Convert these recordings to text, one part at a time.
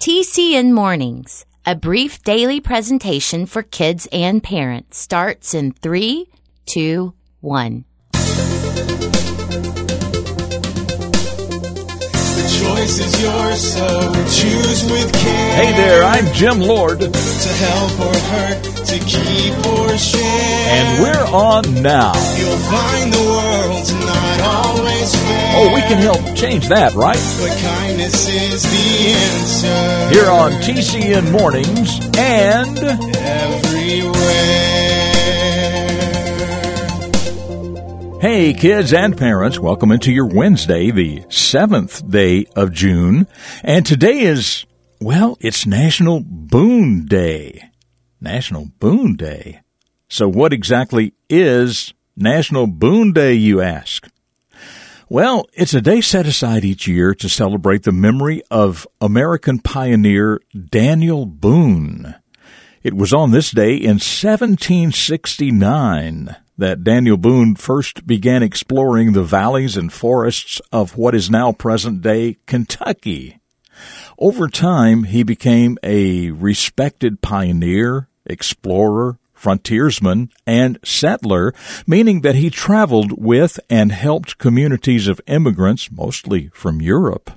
TCN Mornings, a brief daily presentation for kids and parents, starts in three, two, one. The choice is yours, so choose with care. Hey there, I'm Jim Lord, To help or hurt, to keep or share. and we're on now. You'll find the world's not always fair. Oh, we can help change that, right? But kindness is the answer. Here on TCN Mornings and Everywhere. Hey, kids and parents, welcome into your Wednesday, the seventh day of June. And today is, well, it's National Boone Day. National Boone Day. So what exactly is National Boone Day, you ask? Well, it's a day set aside each year to celebrate the memory of American pioneer Daniel Boone. It was on this day in 1769 that Daniel Boone first began exploring the valleys and forests of what is now present day Kentucky. Over time, he became a respected pioneer, explorer, frontiersman, and settler, meaning that he traveled with and helped communities of immigrants, mostly from Europe,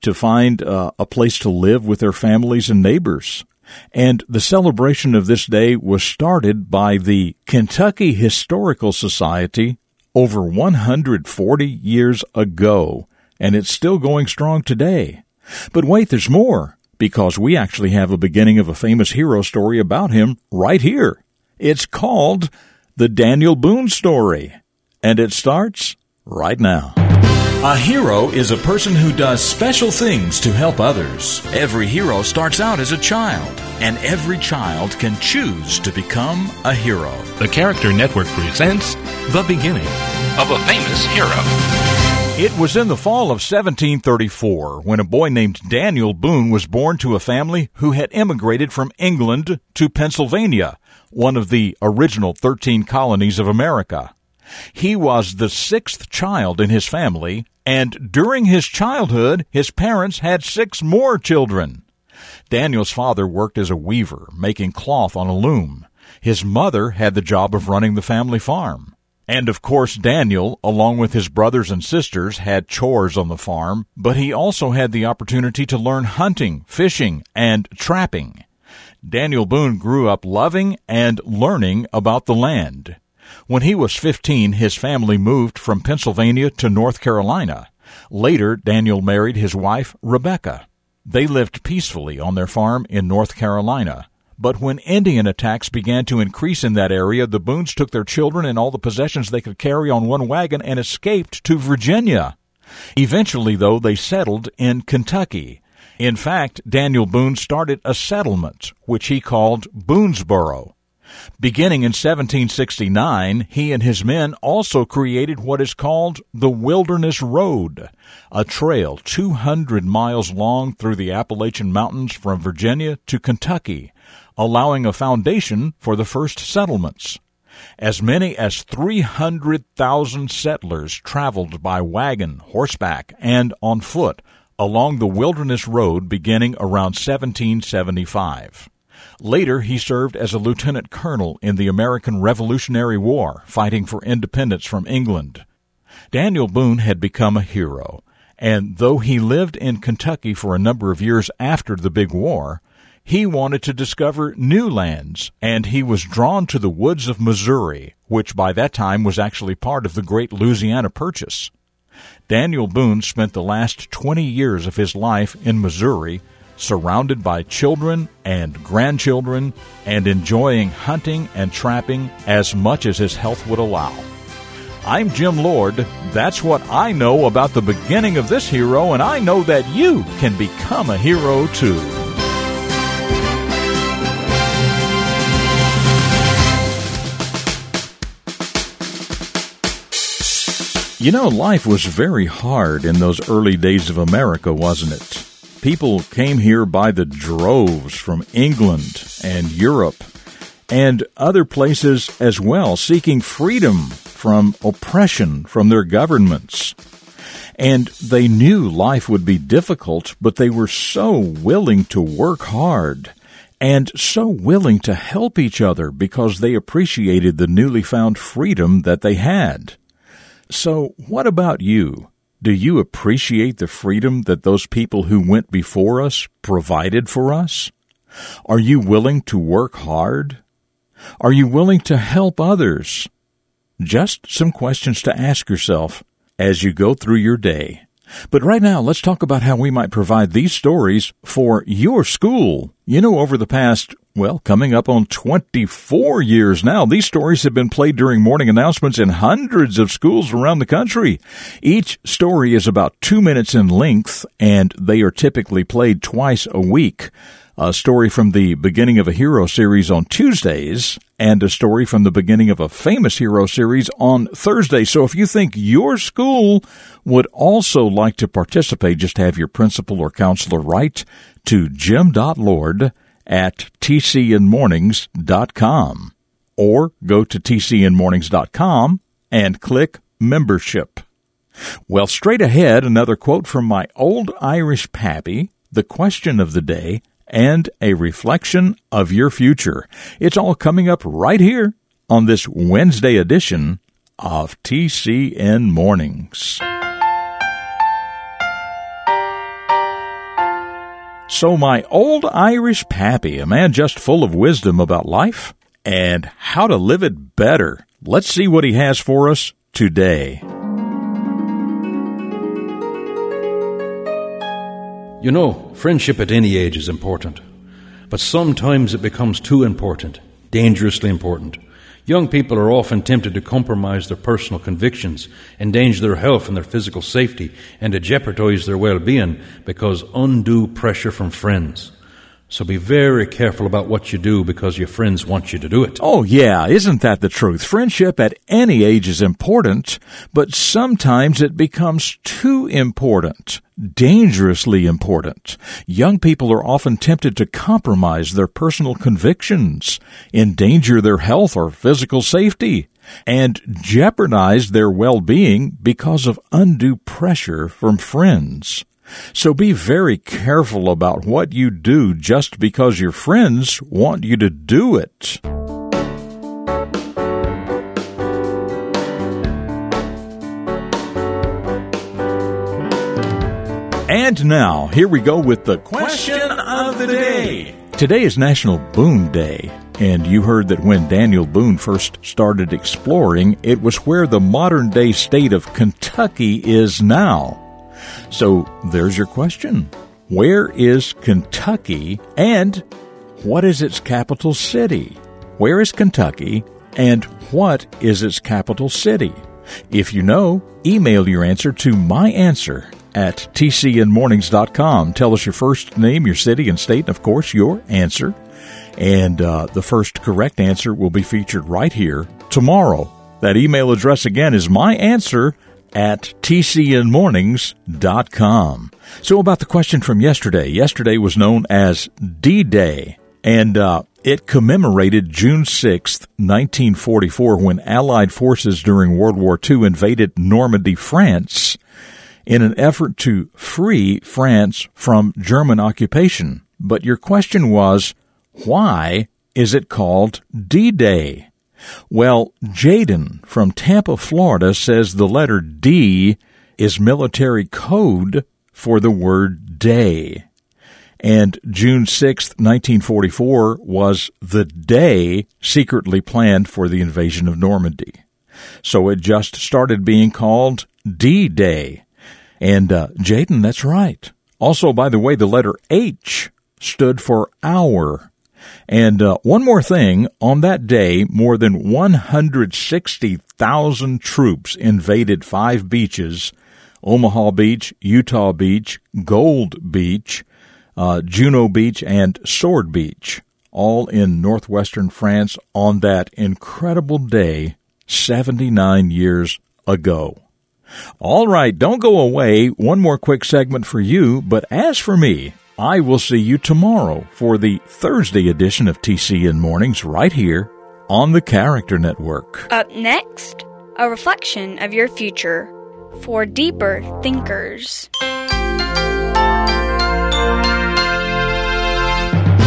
to find uh, a place to live with their families and neighbors. And the celebration of this day was started by the Kentucky Historical Society over 140 years ago, and it's still going strong today. But wait, there's more, because we actually have a beginning of a famous hero story about him right here. It's called The Daniel Boone Story, and it starts right now. A hero is a person who does special things to help others. Every hero starts out as a child, and every child can choose to become a hero. The Character Network presents The Beginning of a Famous Hero. It was in the fall of 1734 when a boy named Daniel Boone was born to a family who had immigrated from England to Pennsylvania, one of the original 13 colonies of America. He was the sixth child in his family, and during his childhood, his parents had six more children. Daniel's father worked as a weaver, making cloth on a loom. His mother had the job of running the family farm. And of course, Daniel, along with his brothers and sisters, had chores on the farm, but he also had the opportunity to learn hunting, fishing, and trapping. Daniel Boone grew up loving and learning about the land. When he was 15, his family moved from Pennsylvania to North Carolina. Later, Daniel married his wife, Rebecca. They lived peacefully on their farm in North Carolina. But when Indian attacks began to increase in that area, the Boones took their children and all the possessions they could carry on one wagon and escaped to Virginia. Eventually, though, they settled in Kentucky. In fact, Daniel Boone started a settlement, which he called Boonesboro. Beginning in 1769, he and his men also created what is called the Wilderness Road, a trail 200 miles long through the Appalachian Mountains from Virginia to Kentucky, allowing a foundation for the first settlements. As many as 300,000 settlers traveled by wagon, horseback, and on foot along the Wilderness Road beginning around 1775. Later, he served as a lieutenant colonel in the American Revolutionary War, fighting for independence from England. Daniel Boone had become a hero, and though he lived in Kentucky for a number of years after the big war, he wanted to discover new lands, and he was drawn to the woods of Missouri, which by that time was actually part of the Great Louisiana Purchase. Daniel Boone spent the last 20 years of his life in Missouri, surrounded by children and grandchildren, and enjoying hunting and trapping as much as his health would allow. I'm Jim Lord. That's what I know about the beginning of this hero, and I know that you can become a hero too. You know, life was very hard in those early days of America, wasn't it? People came here by the droves from England and Europe and other places as well, seeking freedom from oppression from their governments. And they knew life would be difficult, but they were so willing to work hard and so willing to help each other because they appreciated the newly found freedom that they had. So, what about you? Do you appreciate the freedom that those people who went before us provided for us? Are you willing to work hard? Are you willing to help others? Just some questions to ask yourself as you go through your day. But right now, let's talk about how we might provide these stories for your school. You know, over the past, well, coming up on 24 years now, these stories have been played during morning announcements in hundreds of schools around the country. Each story is about two minutes in length, and they are typically played twice a week a story from the beginning of a hero series on Tuesdays, and a story from the beginning of a famous hero series on Thursday. So if you think your school would also like to participate, just have your principal or counselor write to jim.lord at tcnmornings.com or go to tcnmornings.com and click membership. Well, straight ahead, another quote from my old Irish pappy, the question of the day, and a reflection of your future. It's all coming up right here on this Wednesday edition of TCN Mornings. So, my old Irish pappy, a man just full of wisdom about life and how to live it better. Let's see what he has for us today. You know, friendship at any age is important, but sometimes it becomes too important, dangerously important. Young people are often tempted to compromise their personal convictions, endanger their health and their physical safety, and to jeopardize their well being because undue pressure from friends. So be very careful about what you do because your friends want you to do it. Oh, yeah, isn't that the truth? Friendship at any age is important, but sometimes it becomes too important, dangerously important. Young people are often tempted to compromise their personal convictions, endanger their health or physical safety, and jeopardize their well-being because of undue pressure from friends. So be very careful about what you do just because your friends want you to do it. And now, here we go with the question of the day. Today is National Boone Day, and you heard that when Daniel Boone first started exploring, it was where the modern day state of Kentucky is now. So there's your question. Where is Kentucky and what is its capital city? Where is Kentucky and what is its capital city? If you know, email your answer to my answer at tcnmornings.com. Tell us your first name, your city and state, and of course your answer. And uh, the first correct answer will be featured right here tomorrow. That email address again is my answer at tcnmornings.com. So about the question from yesterday. Yesterday was known as D-Day, and uh, it commemorated June 6, 1944, when Allied forces during World War II invaded Normandy, France, in an effort to free France from German occupation. But your question was, why is it called D-Day? Well, Jaden from Tampa, Florida says the letter D is military code for the word day. And June 6, 1944 was the day secretly planned for the invasion of Normandy. So it just started being called D-Day. And uh, Jaden, that's right. Also, by the way, the letter H stood for hour. And uh, one more thing, on that day, more than 160,000 troops invaded five beaches Omaha Beach, Utah Beach, Gold Beach, uh, Juno Beach, and Sword Beach, all in northwestern France on that incredible day 79 years ago. All right, don't go away. One more quick segment for you, but as for me, I will see you tomorrow for the Thursday edition of TCN Mornings right here on the Character Network. Up next, a reflection of your future. for deeper thinkers.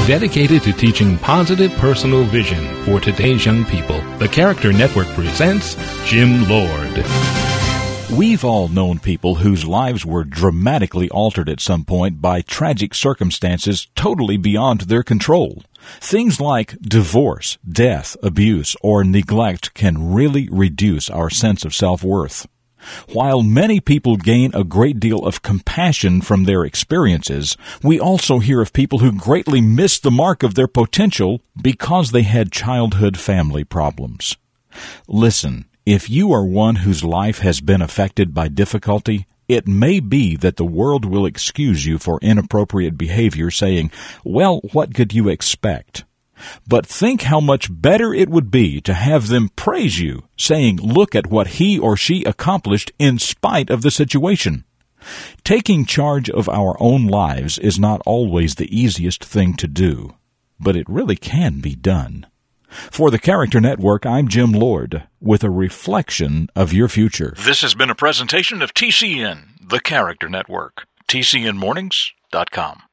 Dedicated to teaching positive personal vision for today's young people, the Character Network presents Jim Lord. We've all known people whose lives were dramatically altered at some point by tragic circumstances totally beyond their control. Things like divorce, death, abuse, or neglect can really reduce our sense of self-worth. While many people gain a great deal of compassion from their experiences, we also hear of people who greatly miss the mark of their potential because they had childhood family problems. Listen, if you are one whose life has been affected by difficulty, it may be that the world will excuse you for inappropriate behavior, saying, Well, what could you expect? But think how much better it would be to have them praise you, saying, Look at what he or she accomplished in spite of the situation. Taking charge of our own lives is not always the easiest thing to do, but it really can be done. For the Character Network, I'm Jim Lord with a reflection of your future. This has been a presentation of TCN, the Character Network. TCNMornings.com.